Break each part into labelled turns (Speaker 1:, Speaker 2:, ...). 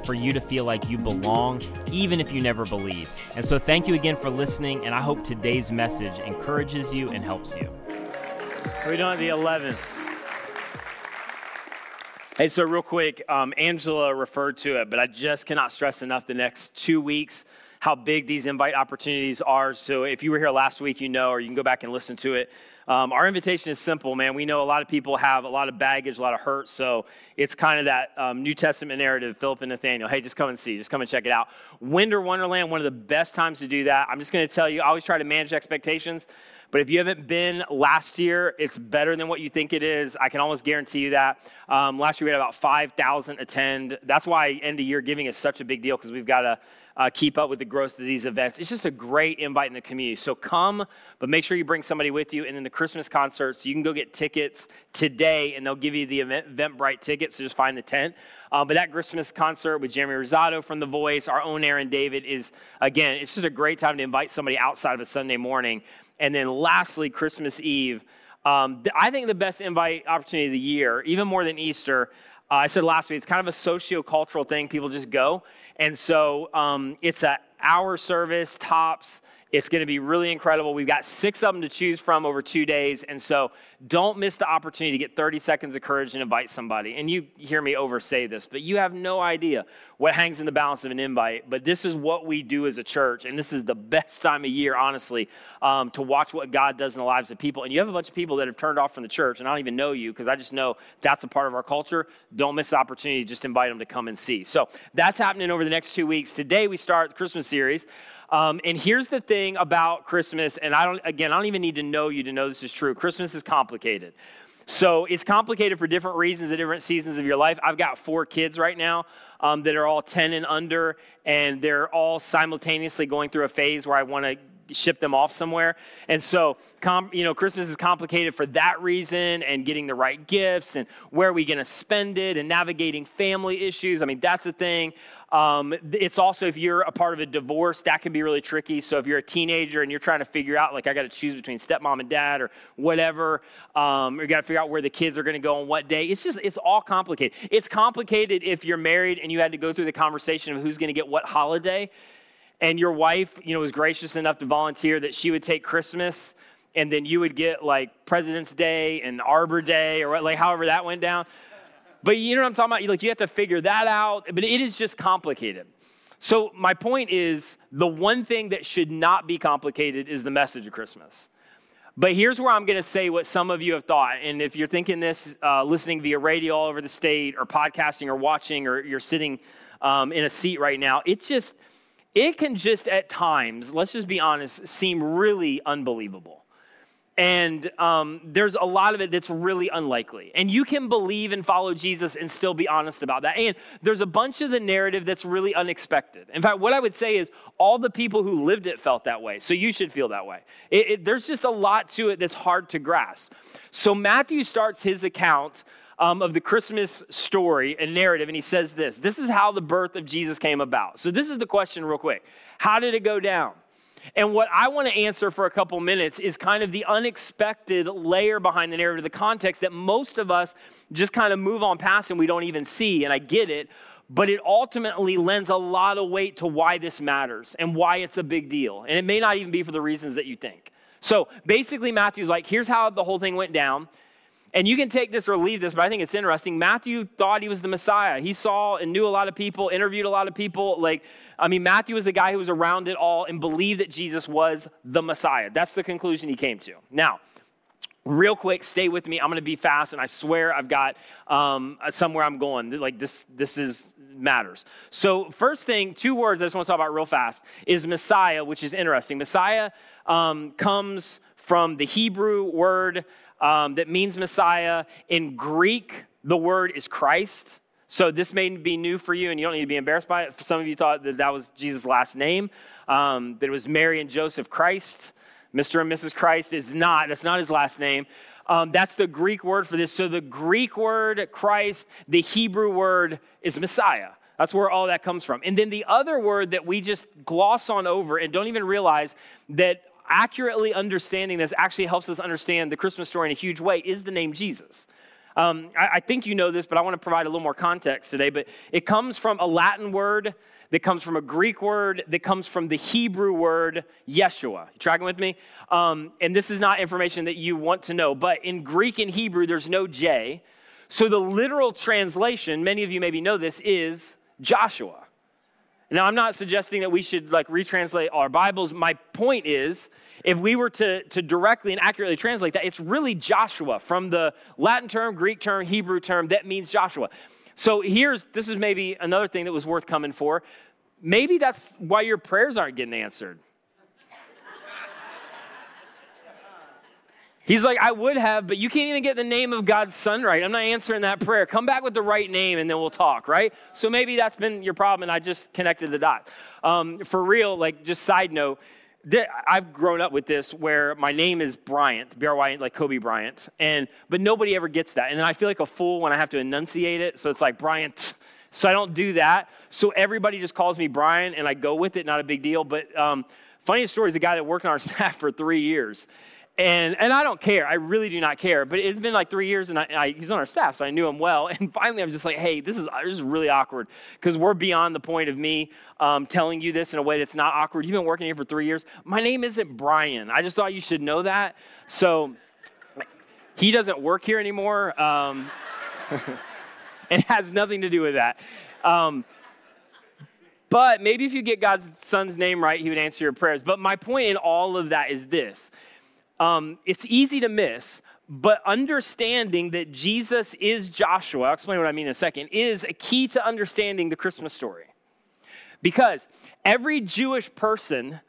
Speaker 1: for you to feel like you belong, even if you never believe. And so, thank you again for listening, and I hope today's message encourages you and helps you.
Speaker 2: We're doing the 11th. Hey, so real quick, um, Angela referred to it, but I just cannot stress enough the next two weeks how big these invite opportunities are. So if you were here last week, you know, or you can go back and listen to it. Um, our invitation is simple, man. We know a lot of people have a lot of baggage, a lot of hurt. So it's kind of that um, New Testament narrative, Philip and Nathaniel. Hey, just come and see, just come and check it out. Winter Wonderland, one of the best times to do that. I'm just going to tell you, I always try to manage expectations. But if you haven't been last year, it's better than what you think it is. I can almost guarantee you that. Um, last year we had about 5,000 attend. That's why end of year giving is such a big deal because we've got to uh, keep up with the growth of these events. It's just a great invite in the community. So come, but make sure you bring somebody with you. And then the Christmas concerts, you can go get tickets today, and they'll give you the event, Eventbrite tickets. So just find the tent. Uh, but that Christmas concert with Jeremy Rosado from The Voice, our own Aaron David, is again, it's just a great time to invite somebody outside of a Sunday morning. And then lastly, Christmas Eve. Um, I think the best invite opportunity of the year, even more than Easter, uh, I said last week, it's kind of a socio-cultural thing. People just go. And so um, it's an hour service, tops. It's going to be really incredible. We've got six of them to choose from over two days. And so don't miss the opportunity to get 30 seconds of courage and invite somebody. And you hear me oversay this, but you have no idea what hangs in the balance of an invite. But this is what we do as a church. And this is the best time of year, honestly, um, to watch what God does in the lives of people. And you have a bunch of people that have turned off from the church, and I don't even know you because I just know that's a part of our culture. Don't miss the opportunity. Just invite them to come and see. So that's happening over the next two weeks. Today, we start the Christmas series. Um, and here's the thing about Christmas, and I don't, again, I don't even need to know you to know this is true. Christmas is complicated. So it's complicated for different reasons at different seasons of your life. I've got four kids right now um, that are all 10 and under, and they're all simultaneously going through a phase where I want to ship them off somewhere. And so, com, you know, Christmas is complicated for that reason and getting the right gifts and where are we going to spend it and navigating family issues. I mean, that's a thing. Um, it's also, if you're a part of a divorce, that can be really tricky. So if you're a teenager and you're trying to figure out, like, I got to choose between stepmom and dad or whatever, um, you got to figure out where the kids are going to go on what day, it's just, it's all complicated. It's complicated if you're married and you had to go through the conversation of who's going to get what holiday. And your wife, you know, was gracious enough to volunteer that she would take Christmas and then you would get like President's Day and Arbor Day or like however that went down. But you know what I'm talking about? Like you have to figure that out, but it is just complicated. So my point is the one thing that should not be complicated is the message of Christmas. But here's where I'm going to say what some of you have thought. And if you're thinking this, uh, listening via radio all over the state, or podcasting, or watching, or you're sitting um, in a seat right now, it just, it can just at times, let's just be honest, seem really unbelievable. And um, there's a lot of it that's really unlikely. And you can believe and follow Jesus and still be honest about that. And there's a bunch of the narrative that's really unexpected. In fact, what I would say is all the people who lived it felt that way. So you should feel that way. It, it, there's just a lot to it that's hard to grasp. So Matthew starts his account um, of the Christmas story and narrative, and he says this This is how the birth of Jesus came about. So this is the question, real quick How did it go down? And what I want to answer for a couple minutes is kind of the unexpected layer behind the narrative, the context that most of us just kind of move on past and we don't even see. And I get it, but it ultimately lends a lot of weight to why this matters and why it's a big deal. And it may not even be for the reasons that you think. So basically, Matthew's like, here's how the whole thing went down. And you can take this or leave this, but I think it's interesting. Matthew thought he was the Messiah. He saw and knew a lot of people, interviewed a lot of people. Like, I mean, Matthew was a guy who was around it all and believed that Jesus was the Messiah. That's the conclusion he came to. Now, real quick stay with me i'm going to be fast and i swear i've got um, somewhere i'm going like this this is matters so first thing two words i just want to talk about real fast is messiah which is interesting messiah um, comes from the hebrew word um, that means Messiah. In Greek, the word is Christ. So this may be new for you, and you don't need to be embarrassed by it. Some of you thought that that was Jesus' last name, um, that it was Mary and Joseph Christ. Mr. and Mrs. Christ is not, that's not his last name. Um, that's the Greek word for this. So the Greek word Christ, the Hebrew word is Messiah. That's where all that comes from. And then the other word that we just gloss on over and don't even realize that accurately understanding this actually helps us understand the Christmas story in a huge way is the name Jesus. Um, I, I, think you know this, but I want to provide a little more context today. But it comes from a Latin word that comes from a Greek word that comes from the Hebrew word Yeshua. You tracking with me? Um, and this is not information that you want to know, but in Greek and Hebrew, there's no J. So the literal translation, many of you maybe know this, is Joshua. Now, I'm not suggesting that we should like retranslate our Bibles. My point is, if we were to, to directly and accurately translate that, it's really Joshua from the Latin term, Greek term, Hebrew term that means Joshua. So here's this is maybe another thing that was worth coming for. Maybe that's why your prayers aren't getting answered. He's like, I would have, but you can't even get the name of God's son right. I'm not answering that prayer. Come back with the right name and then we'll talk, right? So maybe that's been your problem and I just connected the dots. Um, for real, like, just side note, I've grown up with this where my name is Bryant, B R Y, like Kobe Bryant, and but nobody ever gets that, and I feel like a fool when I have to enunciate it. So it's like Bryant. So I don't do that. So everybody just calls me Brian, and I go with it. Not a big deal. But um, funniest story is the guy that worked on our staff for three years, and, and I don't care. I really do not care. But it's been like three years, and I, I, he's on our staff, so I knew him well. And finally, I'm just like, hey, this is, this is really awkward because we're beyond the point of me um, telling you this in a way that's not awkward. You've been working here for three years. My name isn't Brian. I just thought you should know that. So he doesn't work here anymore. Um, it has nothing to do with that. Um, but maybe if you get God's son's name right, he would answer your prayers. But my point in all of that is this um, it's easy to miss, but understanding that Jesus is Joshua, I'll explain what I mean in a second, is a key to understanding the Christmas story. Because every Jewish person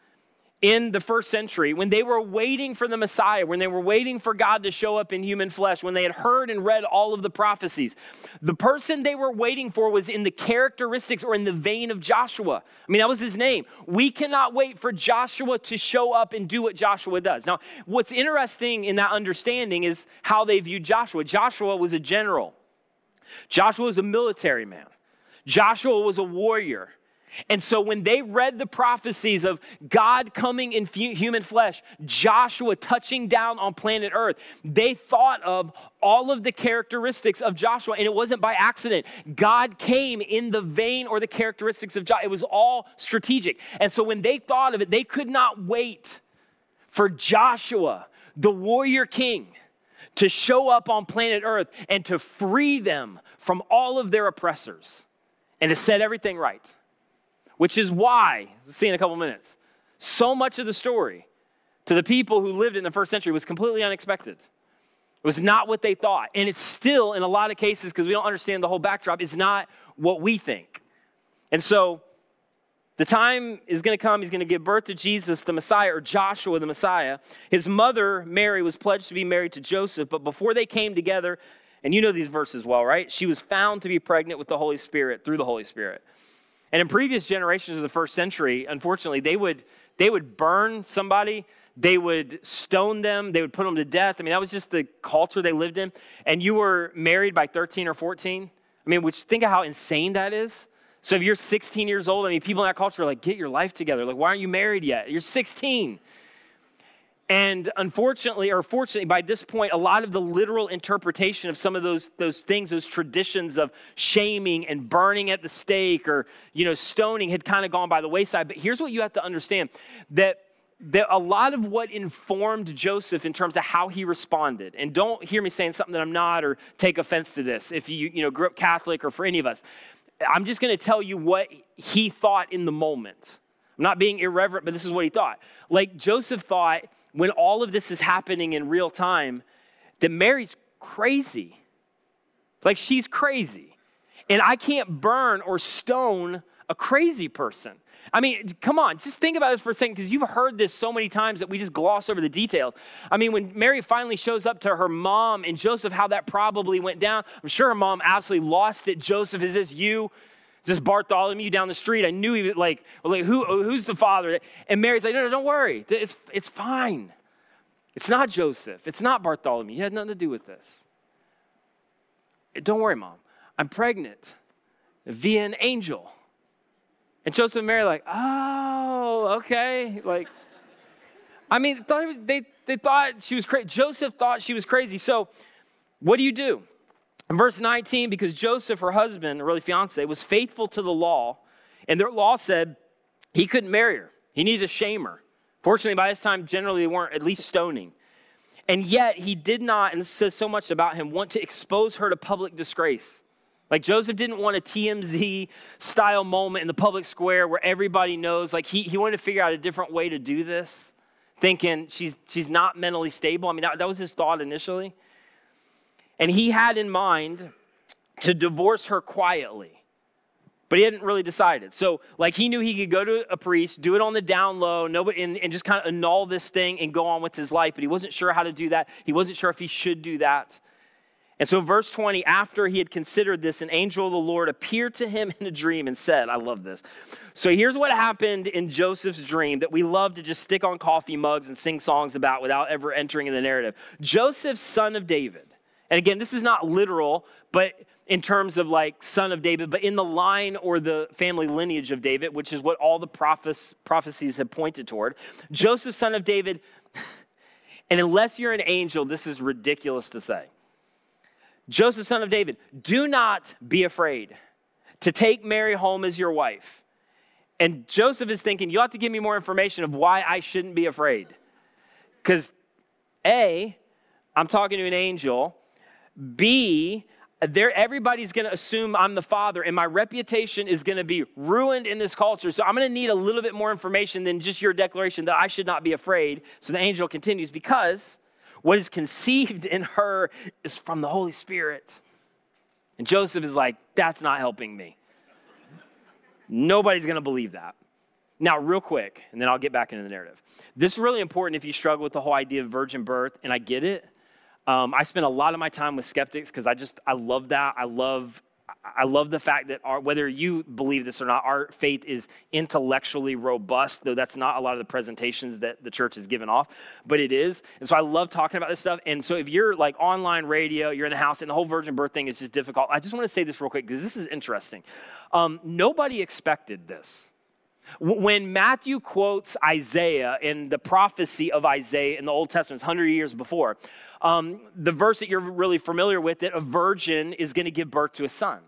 Speaker 2: in the first century, when they were waiting for the Messiah, when they were waiting for God to show up in human flesh, when they had heard and read all of the prophecies, the person they were waiting for was in the characteristics or in the vein of Joshua. I mean, that was his name. We cannot wait for Joshua to show up and do what Joshua does. Now, what's interesting in that understanding is how they viewed Joshua. Joshua was a general, Joshua was a military man, Joshua was a warrior. And so when they read the prophecies of God coming in human flesh, Joshua touching down on planet Earth, they thought of all of the characteristics of Joshua. And it wasn't by accident. God came in the vein or the characteristics of Joshua. It was all strategic. And so when they thought of it, they could not wait for Joshua, the warrior king, to show up on planet Earth and to free them from all of their oppressors and to set everything right which is why, see in a couple minutes, so much of the story to the people who lived in the first century was completely unexpected. It was not what they thought. And it's still, in a lot of cases, because we don't understand the whole backdrop, is not what we think. And so the time is going to come, he's going to give birth to Jesus, the Messiah, or Joshua, the Messiah. His mother, Mary, was pledged to be married to Joseph, but before they came together, and you know these verses well, right? She was found to be pregnant with the Holy Spirit through the Holy Spirit. And in previous generations of the first century, unfortunately, they would, they would burn somebody, they would stone them, they would put them to death. I mean, that was just the culture they lived in. And you were married by 13 or 14. I mean, which think of how insane that is. So if you're 16 years old, I mean, people in that culture are like, get your life together. Like, why aren't you married yet? You're 16. And unfortunately, or fortunately, by this point, a lot of the literal interpretation of some of those, those things, those traditions of shaming and burning at the stake or, you know, stoning had kind of gone by the wayside. But here's what you have to understand that, that a lot of what informed Joseph in terms of how he responded, and don't hear me saying something that I'm not or take offense to this if you, you know, grew up Catholic or for any of us. I'm just going to tell you what he thought in the moment. I'm not being irreverent, but this is what he thought. Like Joseph thought, when all of this is happening in real time that Mary's crazy. Like she's crazy. And I can't burn or stone a crazy person. I mean, come on, just think about this for a second because you've heard this so many times that we just gloss over the details. I mean, when Mary finally shows up to her mom and Joseph, how that probably went down, I'm sure her mom absolutely lost it. Joseph, is this you? Is this Bartholomew down the street? I knew he was like, like who, who's the father? And Mary's like, no, no, don't worry. It's, it's fine. It's not Joseph. It's not Bartholomew. He had nothing to do with this. Eh, don't worry, mom. I'm pregnant via an angel. And Joseph and Mary like, oh, okay. Like, I mean, they, they thought she was crazy. Joseph thought she was crazy. So, what do you do? In verse 19, because Joseph, her husband, really fiance, was faithful to the law, and their law said he couldn't marry her. He needed to shame her. Fortunately, by this time, generally they weren't at least stoning. And yet, he did not, and this says so much about him, want to expose her to public disgrace. Like Joseph didn't want a TMZ style moment in the public square where everybody knows. Like he, he wanted to figure out a different way to do this, thinking she's, she's not mentally stable. I mean, that, that was his thought initially. And he had in mind to divorce her quietly, but he hadn't really decided. So, like, he knew he could go to a priest, do it on the down low, nobody, and, and just kind of annul this thing and go on with his life, but he wasn't sure how to do that. He wasn't sure if he should do that. And so, verse 20, after he had considered this, an angel of the Lord appeared to him in a dream and said, I love this. So, here's what happened in Joseph's dream that we love to just stick on coffee mugs and sing songs about without ever entering in the narrative. Joseph, son of David. And again, this is not literal, but in terms of like son of David, but in the line or the family lineage of David, which is what all the prophecies have pointed toward. Joseph, son of David, and unless you're an angel, this is ridiculous to say. Joseph, son of David, do not be afraid to take Mary home as your wife. And Joseph is thinking, you ought to give me more information of why I shouldn't be afraid. Because A, I'm talking to an angel. B, there everybody's going to assume I'm the father and my reputation is going to be ruined in this culture. So I'm going to need a little bit more information than just your declaration that I should not be afraid. So the angel continues because what is conceived in her is from the Holy Spirit. And Joseph is like, that's not helping me. Nobody's going to believe that. Now, real quick, and then I'll get back into the narrative. This is really important if you struggle with the whole idea of virgin birth, and I get it. Um, I spend a lot of my time with skeptics because I just, I love that. I love I love the fact that our, whether you believe this or not, our faith is intellectually robust, though that's not a lot of the presentations that the church has given off, but it is. And so I love talking about this stuff. And so if you're like online radio, you're in the house, and the whole virgin birth thing is just difficult, I just want to say this real quick because this is interesting. Um, nobody expected this. When Matthew quotes Isaiah in the prophecy of Isaiah in the Old Testament, 100 years before, um, the verse that you're really familiar with, that a virgin is going to give birth to a son.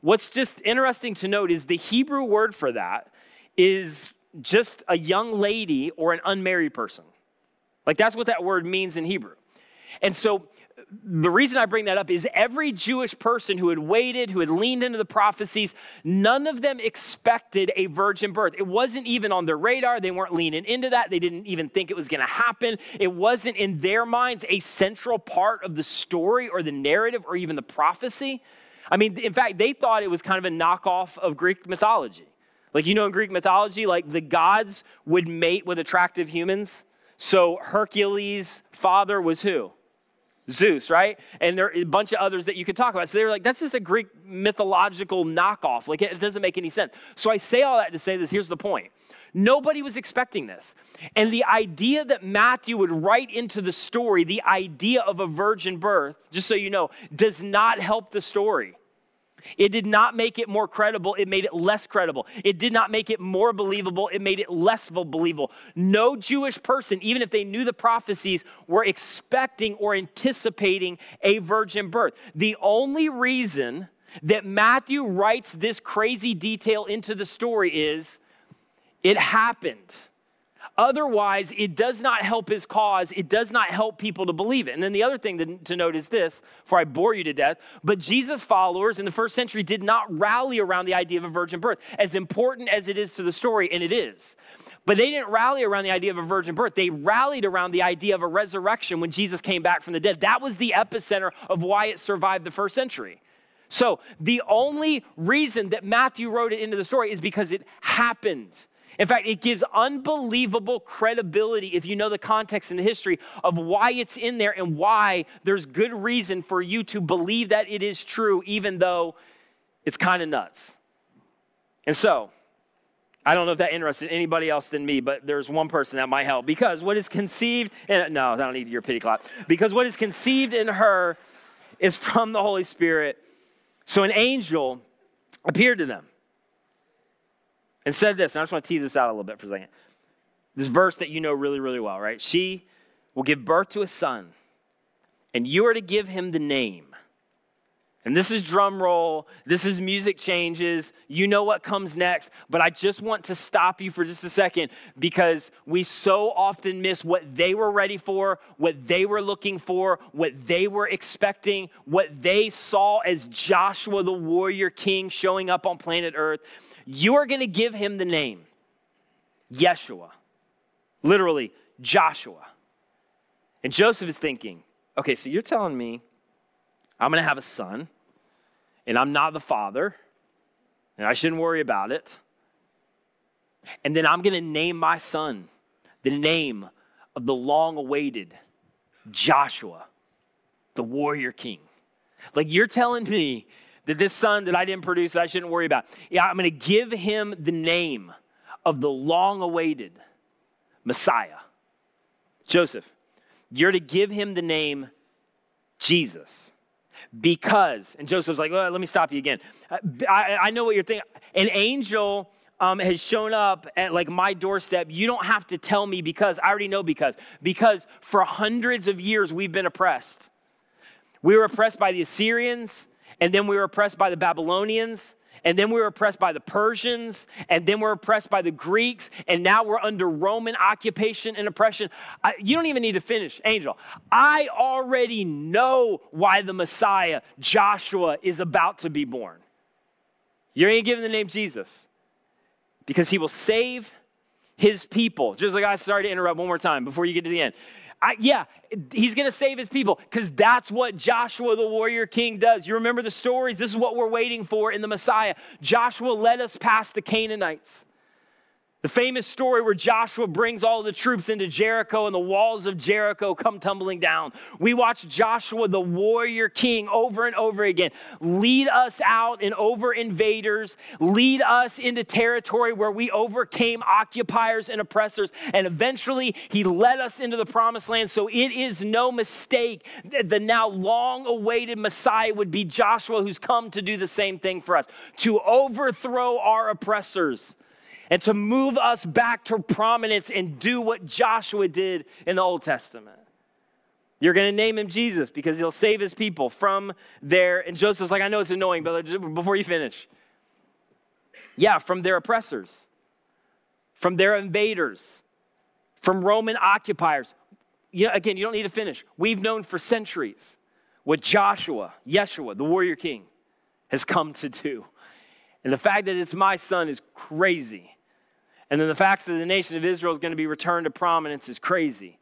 Speaker 2: What's just interesting to note is the Hebrew word for that is just a young lady or an unmarried person. Like that's what that word means in Hebrew. And so the reason I bring that up is every Jewish person who had waited, who had leaned into the prophecies, none of them expected a virgin birth. It wasn't even on their radar. They weren't leaning into that. They didn't even think it was going to happen. It wasn't in their minds a central part of the story or the narrative or even the prophecy. I mean, in fact, they thought it was kind of a knockoff of Greek mythology. Like, you know, in Greek mythology, like the gods would mate with attractive humans. So Hercules' father was who? Zeus, right? And there are a bunch of others that you could talk about. So they were like, that's just a Greek mythological knockoff. Like, it doesn't make any sense. So I say all that to say this here's the point. Nobody was expecting this. And the idea that Matthew would write into the story the idea of a virgin birth, just so you know, does not help the story. It did not make it more credible, it made it less credible. It did not make it more believable, it made it less believable. No Jewish person, even if they knew the prophecies, were expecting or anticipating a virgin birth. The only reason that Matthew writes this crazy detail into the story is it happened. Otherwise, it does not help his cause. It does not help people to believe it. And then the other thing to, note is this, for I bore you to death, but Jesus' followers in the first century did not rally around the idea of a virgin birth, as important as it is to the story, and it is. But they didn't rally around the idea of a virgin birth. They rallied around the idea of a resurrection when Jesus came back from the dead. That was the epicenter of why it survived the first century. So the only reason that Matthew wrote it into the story is because it happened. In fact, it gives unbelievable credibility if you know the context and the history of why it's in there and why there's good reason for you to believe that it is true, even though it's kind of nuts. And so, I don't know if that interested anybody else than me, but there's one person that might help. Because what is conceived, in, no, I don't need your pity clap. Because what is conceived in her is from the Holy Spirit. So an angel appeared to them and said this, and I just want to tease this out a little bit for a second. This verse that you know really, really well, right? She will give birth to a son, and you are to give him the name. And this is drum roll, this is music changes. You know what comes next, but I just want to stop you for just a second because we so often miss what they were ready for, what they were looking for, what they were expecting, what they saw as Joshua the warrior king showing up on planet Earth. You are going to give him the name Yeshua, literally, Joshua. And Joseph is thinking, okay, so you're telling me I'm going to have a son, and I'm not the father, and I shouldn't worry about it. And then I'm going to name my son the name of the long awaited Joshua, the warrior king. Like you're telling me that this son that I didn't produce that I shouldn't worry about. Yeah, I'm going to give him the name of the long awaited Messiah. Joseph, you're to give him the name Jesus. Because, and Joseph's like, well, let me stop you again. Uh, I, I know what you're thinking. An angel um, has shown up at like my doorstep. You don't have to tell me because I already know because. Because for hundreds of years we've been oppressed. We were oppressed by the Assyrians, and then we were oppressed by the Babylonians, and then we were oppressed by the Persians, and then we're oppressed by the Greeks, and now we're under Roman occupation and oppression. I, you don't even need to finish, Angel. I already know why the Messiah, Joshua, is about to be born. To give him the name Jesus because he will save his people. Just like I started to interrupt one more time before you get to the end. I, yeah, he's going to save his people because that's what Joshua the warrior king does. You remember the stories? This is what we're waiting for in the Messiah. Joshua led us past the Canaanites. The famous story where Joshua brings all the troops into Jericho and the walls of Jericho come tumbling down. We watch Joshua, the warrior king, over and over again lead us out and over invaders, lead us into territory where we overcame occupiers and oppressors, and eventually he led us into the promised land. So it is no mistake that the now long awaited Messiah would be Joshua, who's come to do the same thing for us to overthrow our oppressors and to move us back to prominence and do what Joshua did in the Old Testament. You're going to name him Jesus because he'll save his people from there. And Joseph's like, I know it's annoying, but before you finish, yeah, from their oppressors, from their invaders, from Roman occupiers. You know, again, you don't need to finish. We've known for centuries what Joshua, Yeshua, the warrior king, has come to do. And the fact that it's my son is crazy. And then the fact that the nation of Israel is going to be returned to prominence is crazy.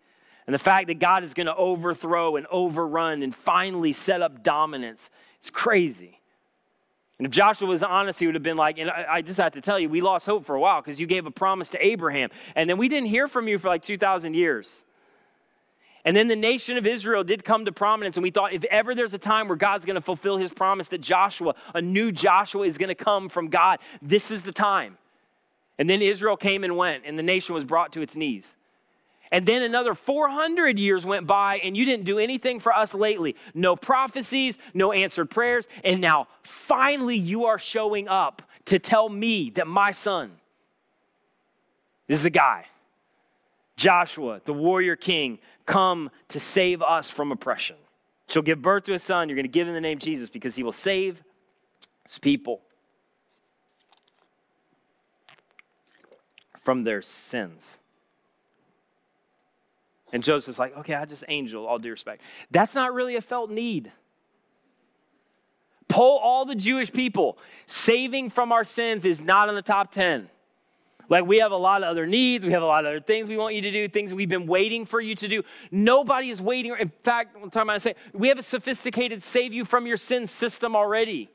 Speaker 2: And the fact that God is going to overthrow and overrun and finally set up dominance, it's crazy. And if Joshua was honest, he would have been like, and I, just have to tell you, we lost hope for a while because you gave a promise to Abraham. And then we didn't hear from you for like 2,000 years. And then the nation of Israel did come to prominence, and we thought if ever there's a time where God's going to fulfill his promise that Joshua, a new Joshua, is going to come from God, this is the time. And then Israel came and went, and the nation was brought to its knees. And then another 400 years went by, and you didn't do anything for us lately. No prophecies, no answered prayers. And now, finally, you are showing up to tell me that my son is the guy. Joshua, the warrior king, come to save us from oppression. She'll give birth to a son. You're going to give him the name Jesus because he will save his people. From their sins. And Joseph's like, okay, I just angel, all due respect. That's not really a felt need. Pull all the Jewish people. Saving from our sins is not in the top 10. Like we have a lot of other needs, we have a lot of other things we want you to do, things we've been waiting for you to do. Nobody is waiting. In fact, one time I say, we have a sophisticated save you from your sin system already.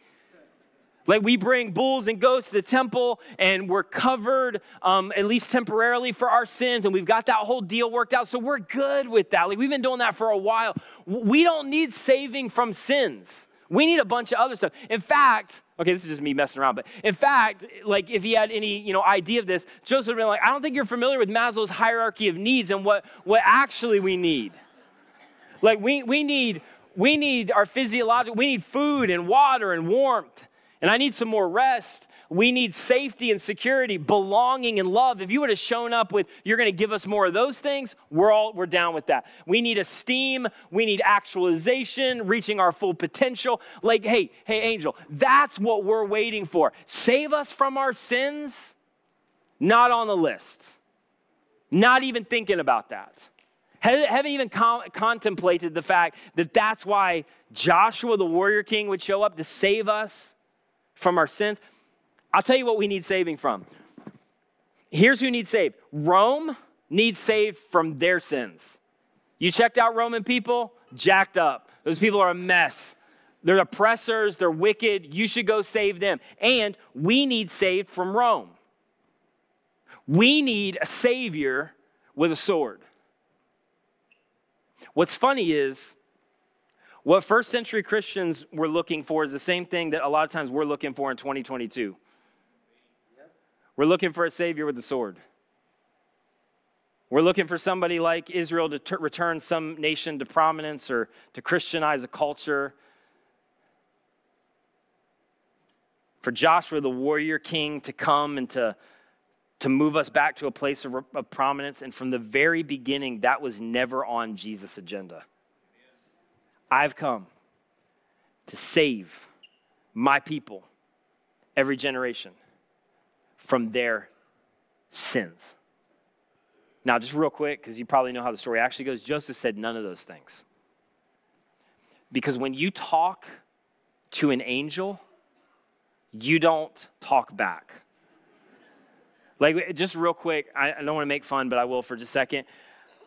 Speaker 2: Like we bring bulls and goats to the temple and we're covered, um, at least temporarily, for our sins, and we've got that whole deal worked out. So we're good with that. Like we've been doing that for a while. We don't need saving from sins. We need a bunch of other stuff. In fact, okay, this is just me messing around, but in fact, like if he had any, you know, idea of this, Joseph would have been like, I don't think you're familiar with Maslow's hierarchy of needs and what, what actually we need. Like we, we need, we need our physiological, we need food and water and warmth. And I need some more rest. We need safety and security, belonging and love. If you would have shown up with, you're going to give us more of those things, we're all, we're down with that. We need esteem. We need actualization, reaching our full potential. Like, hey, hey, angel, that's what we're waiting for. Save us from our sins, not on the list. Not even thinking about that. Haven't even contemplated the fact that that's why Joshua, the warrior king, would show up to save us from our sins. I'll tell you what we need saving from. Here's who needs saved Rome needs saved from their sins. You checked out Roman people? Jacked up. Those people are a mess. They're oppressors, they're wicked. You should go save them. And we need saved from Rome. We need a savior with a sword. What's funny is what first century Christians were looking for is the same thing that a lot of times we're looking for in 2022. We're looking for a savior with a sword. We're looking for somebody like Israel to t- return some nation to prominence or to Christianize a culture. For Joshua, the warrior king, to come and to, to move us back to a place of, of prominence. And from the very beginning, that was never on Jesus' agenda. I've come to save my people, every generation, from their sins. Now, just real quick, because you probably know how the story actually goes, Joseph said none of those things. Because when you talk to an angel, you don't talk back. Like, just real quick, I, don't want to make fun, but I will for just a second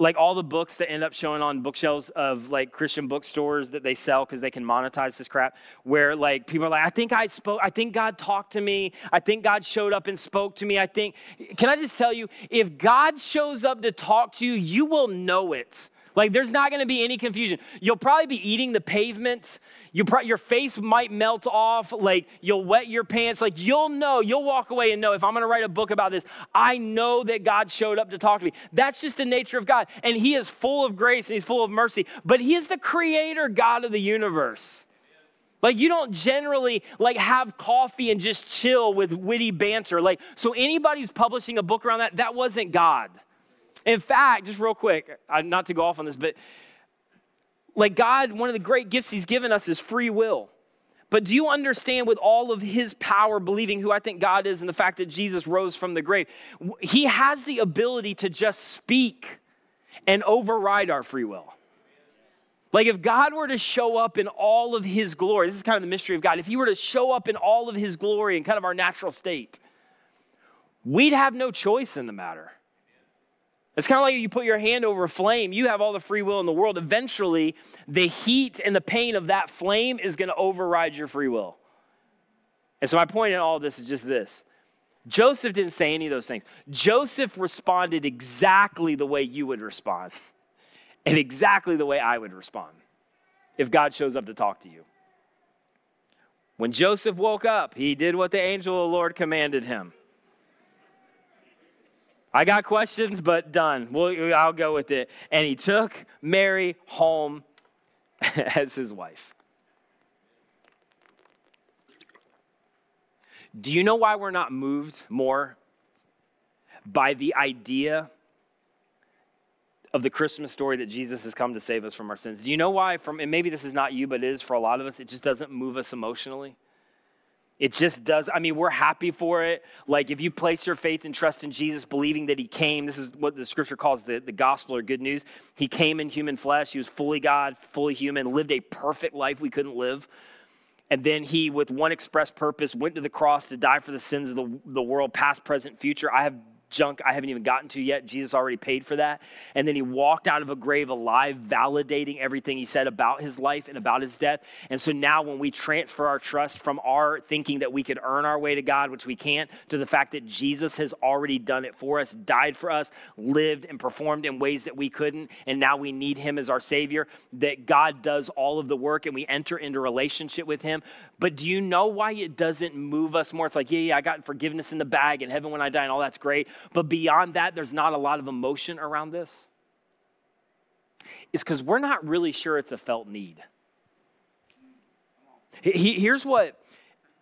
Speaker 2: like all the books that end up showing on bookshelves of like Christian bookstores that they sell because they can monetize this crap, where like people are like, I think I spoke, I think God talked to me, I think God showed up and spoke to me. I think, can I just tell you, if God shows up to talk to you, you will know it. Like, there's not to be any confusion. You'll probably be eating the pavement. You pro- your face might melt off. Like, you'll wet your pants. Like, you'll know, you'll walk away and know if I'm to write a book about this, I know that God showed up to talk to me. That's just the nature of God. And He is full of grace and He's full of mercy, but He is the creator God of the universe. Like you don't generally like have coffee and just chill with witty banter. Like so anybody who's publishing a book around that that wasn't God. In fact, just real quick, not to go off on this, but like God, one of the great gifts He's given us is free will. But do you understand with all of his power, believing who I think God is and the fact that Jesus rose from the grave, he has the ability to just speak and override our free will. Like if God were to show up in all of his glory, this is kind of the mystery of God. If he were to show up in all of his glory and kind of our natural state, we'd have no choice in the matter. It's kind of like you put your hand over a flame, you have all the free will in the world. Eventually, the heat and the pain of that flame is going to override your free will. And so, my point in all this is just this Joseph didn't say any of those things. Joseph responded exactly the way you would respond, and exactly the way I would respond if God shows up to talk to you. When Joseph woke up, he did what the angel of the Lord commanded him. I got questions, but done. I'll go with it. And he took Mary home as his wife. Do you know why we're not moved more by the idea of the Christmas story that Jesus has come to save us from our sins? Do you know why? From and maybe this is not you, but it is for a lot of us. It just doesn't move us emotionally. It just does. I mean, we're happy for it. Like, if you place your faith and trust in Jesus, believing that He came, this is what the scripture calls the, the gospel or good news. He came in human flesh. He was fully God, fully human, lived a perfect life we couldn't live. And then He, with one express purpose, went to the cross to die for the sins of the, the world, past, present, future. I have junk I haven't even gotten to yet. Jesus already paid for that. And then he walked out of a grave alive, validating everything he said about his life and about his death. And so now, when we transfer our trust from our thinking that we could earn our way to God, which we can't, to the fact that Jesus has already done it for us, died for us, lived and performed in ways that we couldn't, and now we need him as our Savior, that God does all of the work and we enter into relationship with him. But do you know why it doesn't move us more? It's like, yeah, yeah, I got forgiveness in the bag in heaven when I die, and all that's great. But beyond that, there's not a lot of emotion around this. It's because we're not really sure it's a felt need. Here's what,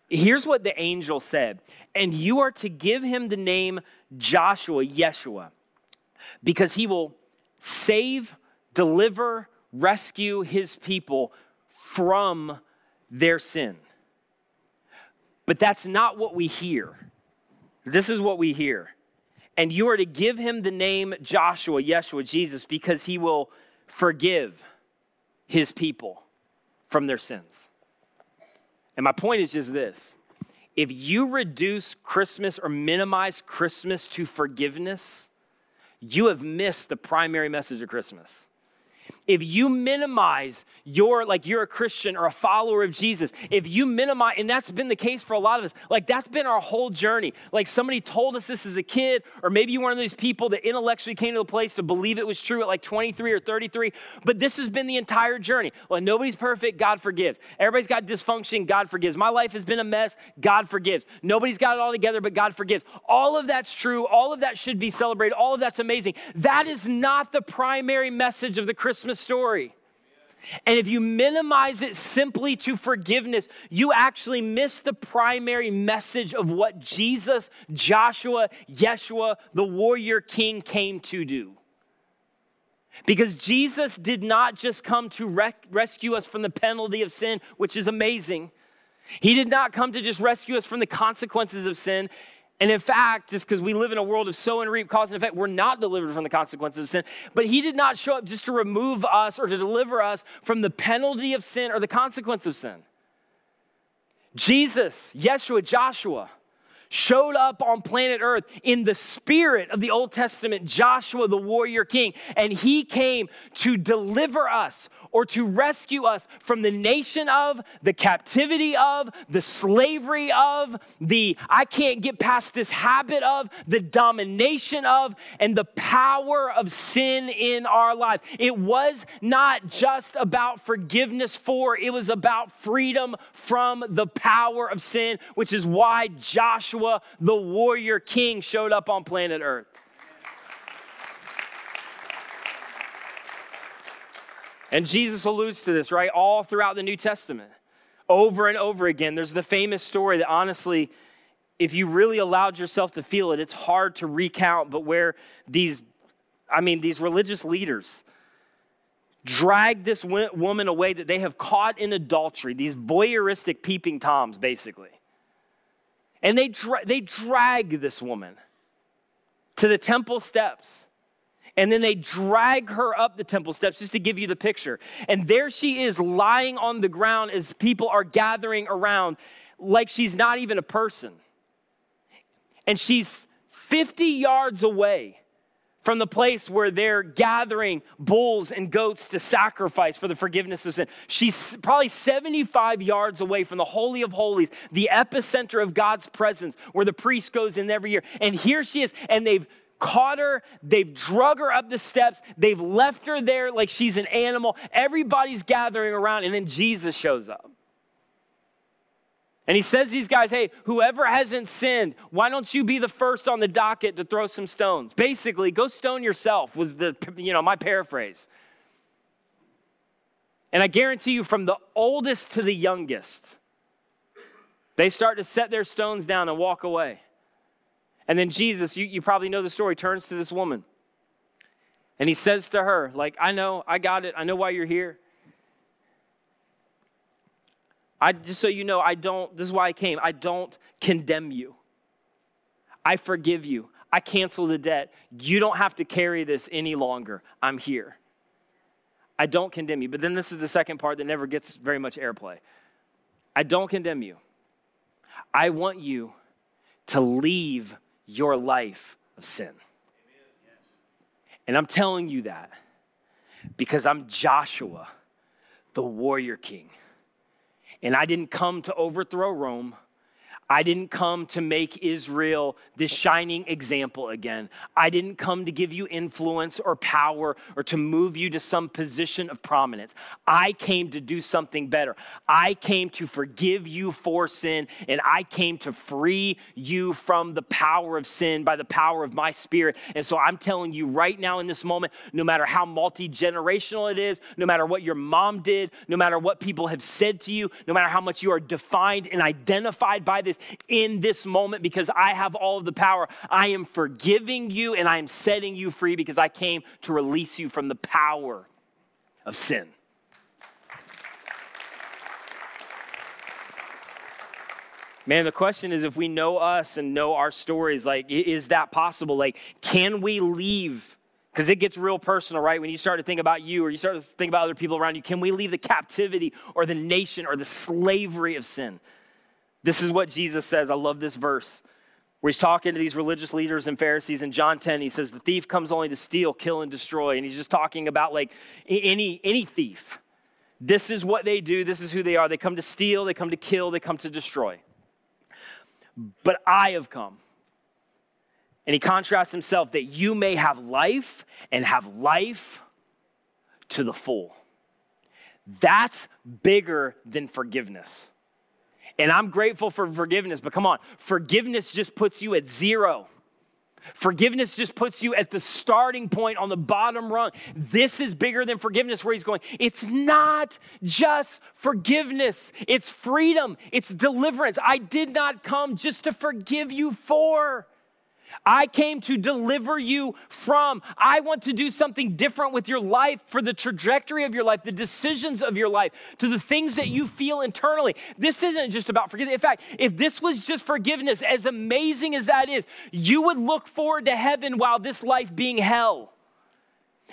Speaker 2: here's what the angel said. And you are to give him the name Joshua, Yeshua, because he will save, deliver, rescue his people from their sin. But that's not what we hear. This is what we hear. And you are to give him the name Joshua, Yeshua, Jesus, because he will forgive his people from their sins. And my point is just this if you reduce Christmas or minimize Christmas to forgiveness, you have missed the primary message of Christmas if you minimize your, like you're a Christian or a follower of Jesus, if you minimize, and that's been the case for a lot of us, like that's been our whole journey. Like somebody told us this as a kid, or maybe you're one of those people that intellectually came to the place to believe it was true at like 23 or 33, but this has been the entire journey. Well, nobody's perfect, God forgives. Everybody's got dysfunction, God forgives. My life has been a mess, God forgives. Nobody's got it all together, but God forgives. All of that's true, all of that should be celebrated, all of that's amazing. That is not the primary message of the Christmas story. And if you minimize it simply to forgiveness, you actually miss the primary message of what Jesus, Joshua, Yeshua, the warrior king, came to do. Because Jesus did not just come to rec- rescue us from the penalty of sin, which is amazing. He did not come to just rescue us from the consequences of sin. And in fact, just because we live in a world of sow and reap, cause and effect, we're not delivered from the consequences of sin. But he did not show up just to remove us or to deliver us from the penalty of sin or the consequence of sin. Jesus, Yeshua, Joshua, showed up on planet Earth in the spirit of the Old Testament, Joshua, the warrior king. And he came to deliver us or to rescue us from the nation of, the captivity of, the slavery of, the I can't get past this habit of, the domination of, and the power of sin in our lives. It was not just about forgiveness for, it was about freedom from the power of sin, which is why Joshua, the warrior king, showed up on planet Earth. And Jesus alludes to this, right? All throughout the New Testament. Over and over again. There's the famous story that honestly, if you really allowed yourself to feel it, it's hard to recount, but where these, I mean, these religious leaders drag this woman away that they have caught in adultery, these voyeuristic peeping toms, basically. And they, dra- they drag this woman to the temple steps and then they drag her up the temple steps just to give you the picture. And there she is lying on the ground as people are gathering around, like she's not even a person. And she's 50 yards away from the place where they're gathering bulls and goats to sacrifice for the forgiveness of sin. She's probably 75 yards away from the Holy of Holies, the epicenter of God's presence, where the priest goes in every year. And here she is, and they've caught her, they've drug her up the steps, they've left her there like she's an animal. Everybody's gathering around, and then Jesus shows up. And he says these guys, hey, whoever hasn't sinned, why don't you be the first on the docket to throw some stones? Basically, go stone yourself was the, you know, my paraphrase. And I guarantee you, from the oldest to the youngest, they start to set their stones down and walk away. And then Jesus, you, you probably know the story, turns to this woman. And he says to her, like, I know, I got it. I know why you're here. I just so you know, I don't, this is why I came. I don't condemn you. I forgive you. I cancel the debt. You don't have to carry this any longer. I'm here. I don't condemn you. But then this is the second part that never gets very much airplay. I don't condemn you. I want you to leave your life of sin. And I'm telling you that because I'm Joshua, the warrior king. And I didn't come to overthrow Rome. I didn't come to make Israel this shining example again. I didn't come to give you influence or power or to move you to some position of prominence. I came to do something better. I came to forgive you for sin, and I came to free you from the power of sin by the power of my spirit. And so I'm telling you right now in this moment no matter how multi generational it is, no matter what your mom did, no matter what people have said to you, no matter how much you are defined and identified by this, in this moment because I have all of the power. I am forgiving you and I am setting you free because I came to release you from the power of sin. Man, the question is if we know us and know our stories, like, is that possible? Like, can we leave? Because it gets real personal, right? When you start to think about you or you start to think about other people around you, can we leave the captivity or the nation or the slavery of sin? This is what Jesus says. I love this verse where he's talking to these religious leaders and Pharisees in John 10. He says, The thief comes only to steal, kill, and destroy. And he's just talking about like any, any thief. This is what they do, this is who they are. They come to steal, they come to kill, they come to destroy. But I have come. And he contrasts himself that you may have life and have life to the full. That's bigger than forgiveness. And I'm grateful for forgiveness, but come on, forgiveness just puts you at zero. Forgiveness just puts you at the starting point on the bottom rung. This is bigger than forgiveness, where he's going. It's not just forgiveness, it's freedom, it's deliverance. I did not come just to forgive you for. I came to deliver you from. I want to do something different with your life for the trajectory of your life, the decisions of your life, to the things that you feel internally. This isn't just about forgiveness. In fact, if this was just forgiveness, as amazing as that is, you would look forward to heaven while this life being hell.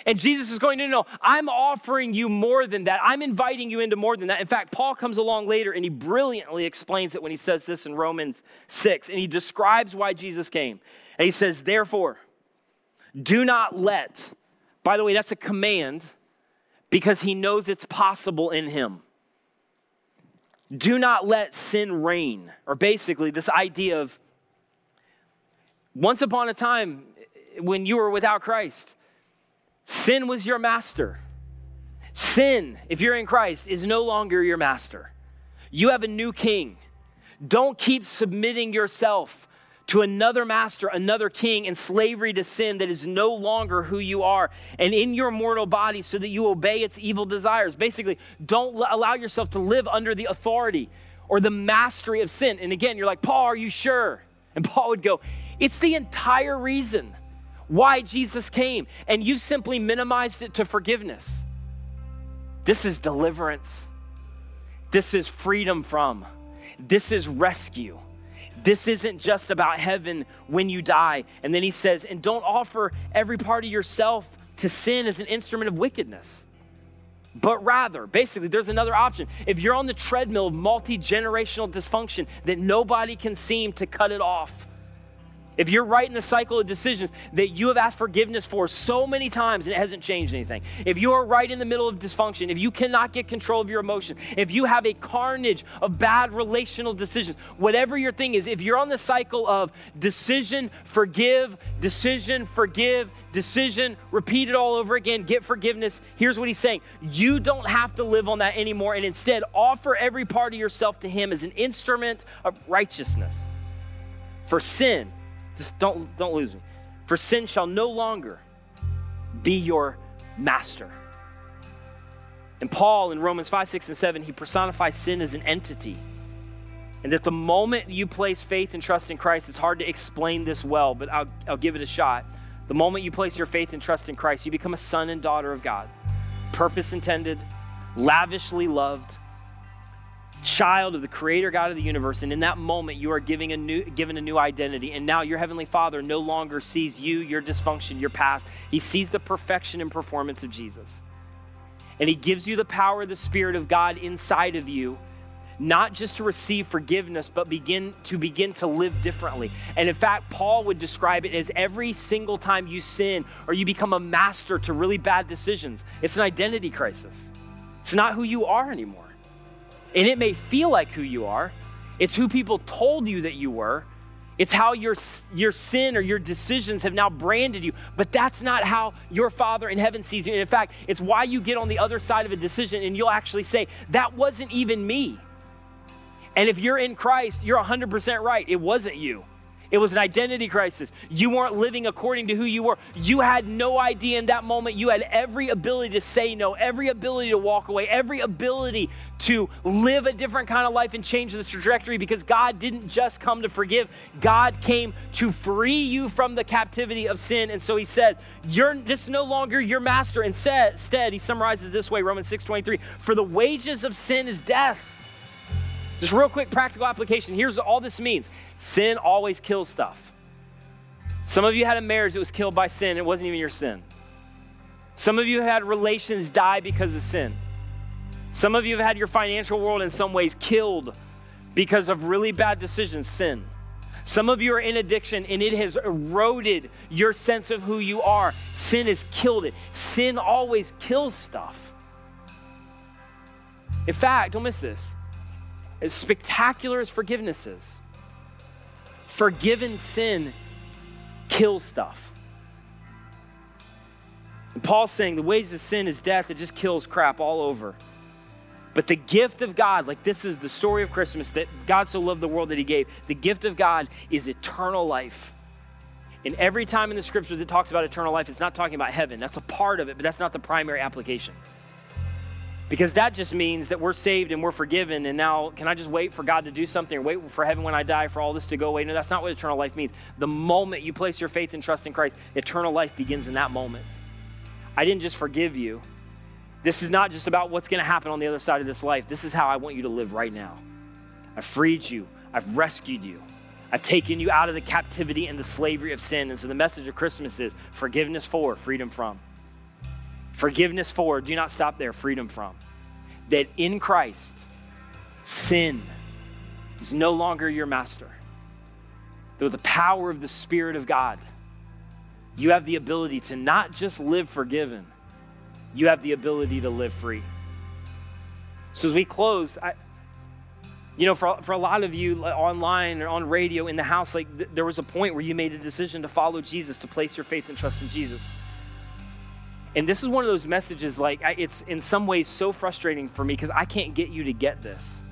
Speaker 2: And Jesus is going to know, I'm offering you more than that. I'm inviting you into more than that. In fact, Paul comes along later and he brilliantly explains it when he says this in Romans 6, and he describes why Jesus came. And he says, Therefore, do not let, by the way, that's a command because he knows it's possible in him. Do not let sin reign, or basically, this idea of once upon a time when you were without Christ, sin was your master. Sin, if you're in Christ, is no longer your master. You have a new king. Don't keep submitting yourself to another master, another king, and slavery to sin that is no longer who you are, and in your mortal body so that you obey its evil desires. Basically, don't allow yourself to live under the authority or the mastery of sin. And again, you're like, Paul, are you sure? And Paul would go, It's the entire reason why Jesus came, and you simply minimized it to forgiveness. This is deliverance. This is freedom from. This is rescue. This isn't just about heaven when you die. And then he says, and don't offer every part of yourself to sin as an instrument of wickedness. But rather, basically, there's another option. If you're on the treadmill of multi generational dysfunction that nobody can seem to cut it off, if you're right in the cycle of decisions that you have asked forgiveness for so many times and it hasn't changed anything, if you are right in the middle of dysfunction, if you cannot get control of your emotions, if you have a carnage of bad relational decisions, whatever your thing is, if you're on the cycle of decision, forgive, decision, forgive, decision, repeat it all over again, get forgiveness, here's what he's saying you don't have to live on that anymore and instead offer every part of yourself to him as an instrument of righteousness. For sin, just don't, don't lose me. For sin shall no longer be your master. And Paul in Romans 5, 6, and 7, he personifies sin as an entity. And that the moment you place faith and trust in Christ, it's hard to explain this well, but I'll, I'll give it a shot. The moment you place your faith and trust in Christ, you become a son and daughter of God. Purpose intended, lavishly loved, child of the creator God of the universe. And in that moment, you are giving a new, given a new identity. And now your heavenly father no longer sees you, your dysfunction, your past. He sees the perfection and performance of Jesus. And he gives you the power of the Spirit of God inside of you not just to receive forgiveness, but begin to begin to live differently. And in fact, Paul would describe it as every single time you sin or you become a master to really bad decisions, it's an identity crisis. It's not who you are anymore. And it may feel like who you are, it's who people told you that you were. It's how your, your sin or your decisions have now branded you. But that's not how your Father in heaven sees you. And in fact, it's why you get on the other side of a decision and you'll actually say, That wasn't even me. And if you're in Christ, you're 100% right. It wasn't you. It was an identity crisis. You weren't living according to who you were. You had no idea in that moment. You had every ability to say no, every ability to walk away, every ability to live a different kind of life and change the trajectory because God didn't just come to forgive, God came to free you from the captivity of sin. And so he says, You're just no longer your master. Instead, he summarizes this way Romans 6 23 For the wages of sin is death just real quick practical application. Here's all this means sin always kills stuff. Some of you had a marriage that was killed by sin, it wasn't even your sin. Some of you had relations die because of sin. Some of you have had your financial world in some ways killed because of really bad decisions, sin. Some of you are in addiction and it has eroded your sense of who you are. Sin has killed it. Sin always kills stuff. In fact, don't miss this as spectacular as forgiveness is, forgiven sin kills stuff. And Paul's saying the wages of sin is death, it just kills crap all over. But the gift of God, like this is the story of Christmas, that God so loved the world that he gave. The gift of God is eternal life. And every time in the scriptures it talks about eternal life, it's not talking about heaven. That's a part of it, but that's not the primary application. Because that just means that we're saved and we're forgiven, and now can I just wait for God to do something or wait for heaven when I die for all this to go away? No, that's not what eternal life means. The moment you place your faith and trust in Christ, eternal life begins in that moment. I didn't just forgive you. This is not just about what's going to happen on the other side of this life. This is how I want you to live right now. I've freed you, I've rescued you, I've taken you out of the captivity and the slavery of sin. And so the message of Christmas is forgiveness for, freedom from. Forgiveness for, do not stop there, freedom from. That in Christ, sin is no longer your master. Through the power of the Spirit of God, you have the ability to not just live forgiven, you have the ability to live free. So as we close, I, you know, for, for a lot of you online or on radio in the house, like th- there was a point where you made a decision to follow Jesus, to place your faith and trust in Jesus. And this is one of those messages, like, it's in some ways so frustrating for me because I can't get you to get this.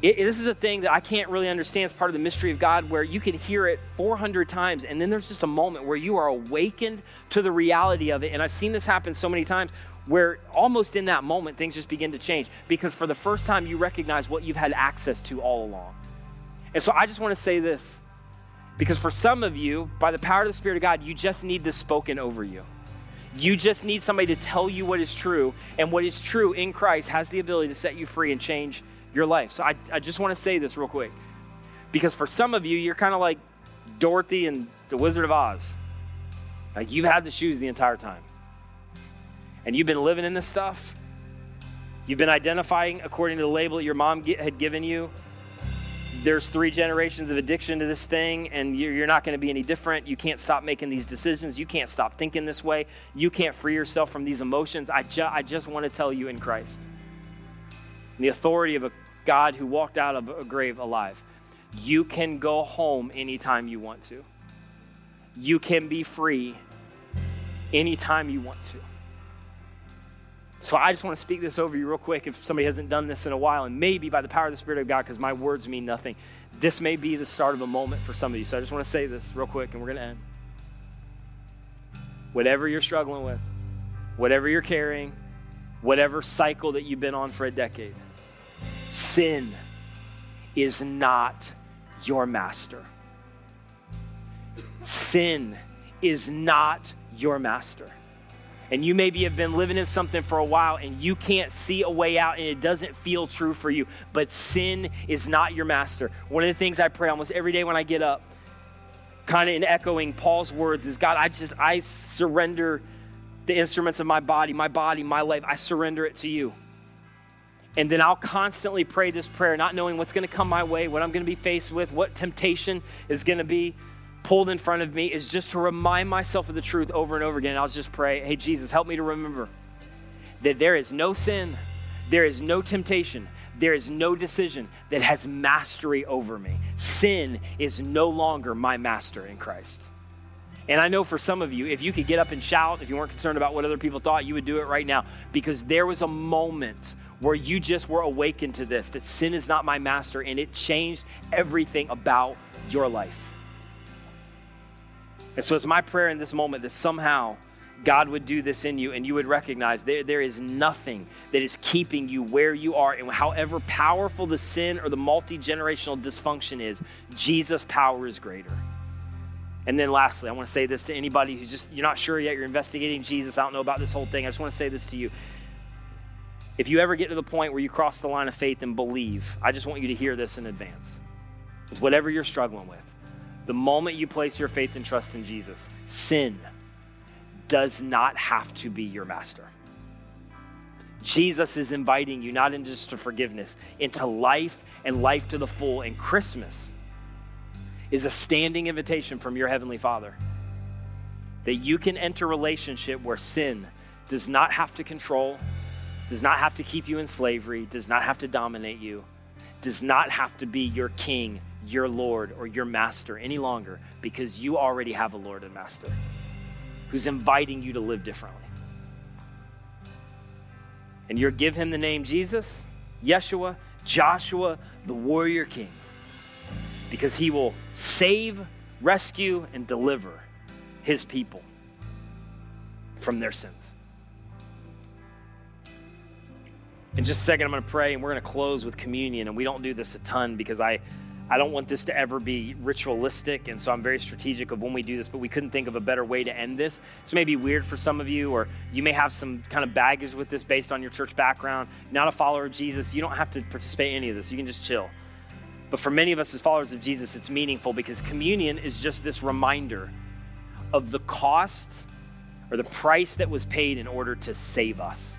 Speaker 2: It, this is a thing that I can't really understand. It's part of the mystery of God where you can hear it 400 times, and then there's just a moment where you are awakened to the reality of it. And I've seen this happen so many times where almost in that moment things just begin to change because for the first time you recognize what you've had access to all along. And so I just want to say this because for some of you, by the power of the Spirit of God, you just need this spoken over you. You just need somebody to tell you what is true, and what is true in Christ has the ability to set you free and change your life. So I, I just want to say this real quick. Because for some of you, you're kind of like Dorothy and the Wizard of Oz. Like you've had the shoes the entire time. And you've been living in this stuff. You've been identifying according to the label that your mom had given you there's three generations of addiction to this thing, and you're not going to be any different. You can't stop making these decisions. You can't stop thinking this way. You can't free yourself from these emotions. I, ju- I just want to tell you in Christ, in the authority of a God who walked out of a grave alive, you can go home anytime you want to. You can be free anytime you want to. So I just want to speak this over you real quick if somebody hasn't done this in a while, and maybe by the power of the Spirit of God, because my words mean nothing, this may be the start of a moment for some of you. So I just want to say this real quick, and we're going to end. Whatever you're struggling with, whatever you're carrying, whatever cycle that you've been on for a decade, sin is not your master. Sin is not your master and you maybe have been living in something for a while and you can't see a way out and it doesn't feel true for you. But sin is not your master. One of the things I pray almost every day when I get up, kind of in echoing Paul's words, is God, I just, I surrender the instruments of my body, my body, my life, I surrender it to you. And then I'll constantly pray this prayer, not knowing what's going to come my way, what I'm going to be faced with, what temptation is going to be pulled in front of me, is just to remind myself of the truth over and over again. I'll just pray, hey, Jesus, help me to remember that there is no sin, there is no temptation, there is no decision that has mastery over me. Sin is no longer my master in Christ. And I know for some of you, if you could get up and shout, if you weren't concerned about what other people thought, you would do it right now because there was a moment where you just were awakened to this that sin is not my master and it changed everything about your life. And so it's my prayer in this moment that somehow God would do this in you and you would recognize there, there is nothing that is keeping you where you are. And however powerful the sin or the multi generational dysfunction is, Jesus' power is greater. And then lastly, I want to say this to anybody who's just, you're not sure yet, you're investigating Jesus. I don't know about this whole thing. I just want to say this to you. If you ever get to the point where you cross the line of faith and believe, I just want you to hear this in advance. With whatever you're struggling with, the moment you place your faith and trust in Jesus, sin does not have to be your master. Jesus is inviting you not into just a forgiveness, into life and life to the full. And Christmas is a standing invitation from your Heavenly Father that you can enter relationship where sin does not have to control, does not have to keep you in slavery, does not have to dominate you, does not have to be your king, your Lord, or your master any longer because you already have a Lord and master who's inviting you to live differently. And you give him the name Jesus, Yeshua, Joshua, the warrior king, because he will save, rescue, and deliver his people from their sins. In just a second, I'm going to pray and we're going to close with communion. And we don't do this a ton because I I don't want this to ever be ritualistic, and so I'm very strategic of when we do this, but we couldn't think of a better way to end this. This may be weird for some of you, or you may have some kind of baggage with this based on your church background. Not a follower of Jesus, you don't have to participate in any of this. You can just chill. But for many of us as followers of Jesus, it's meaningful because communion is just this reminder of the cost or the price that was paid in order to save us.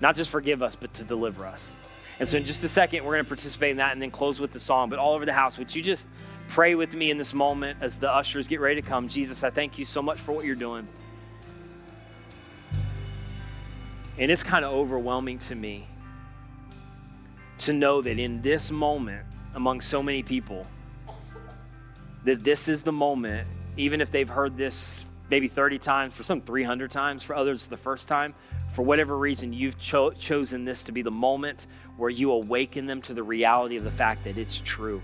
Speaker 2: Not just forgive us, but to deliver us. And so, in just a second, we're going to participate in that and then close with the song. But all over the house, would you just pray with me in this moment as the ushers get ready to come? Jesus, I thank you so much for what you're doing. And it's kind of overwhelming to me to know that in this moment, among so many people, that this is the moment, even if they've heard this maybe 30 times, for some 300 times, for others the first time, for whatever reason, you've cho- chosen this to be the moment where you awaken them to the reality of the fact that it's true.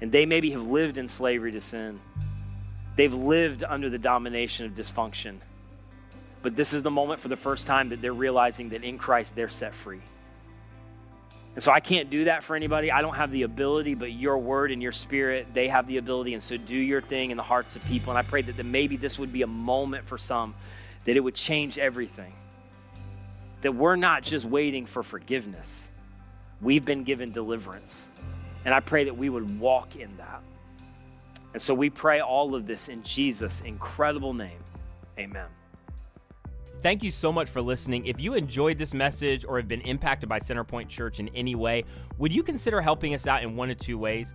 Speaker 2: And they maybe have lived in slavery to sin, they've lived under the domination of dysfunction. But this is the moment for the first time that they're realizing that in Christ they're set free. And so I can't do that for anybody. I don't have the ability, but your word and your spirit, they have the ability. And so do your thing in the hearts of people. And I pray that, maybe this would be a moment for some that it would change everything. That we're not just waiting for forgiveness, we've been given deliverance. And I pray that we would walk in that. And so we pray all of this in Jesus' incredible name. Amen.
Speaker 1: Thank you so much for listening. If you enjoyed this message or have been impacted by Centerpoint Church in any way, would you consider helping us out in one of two ways?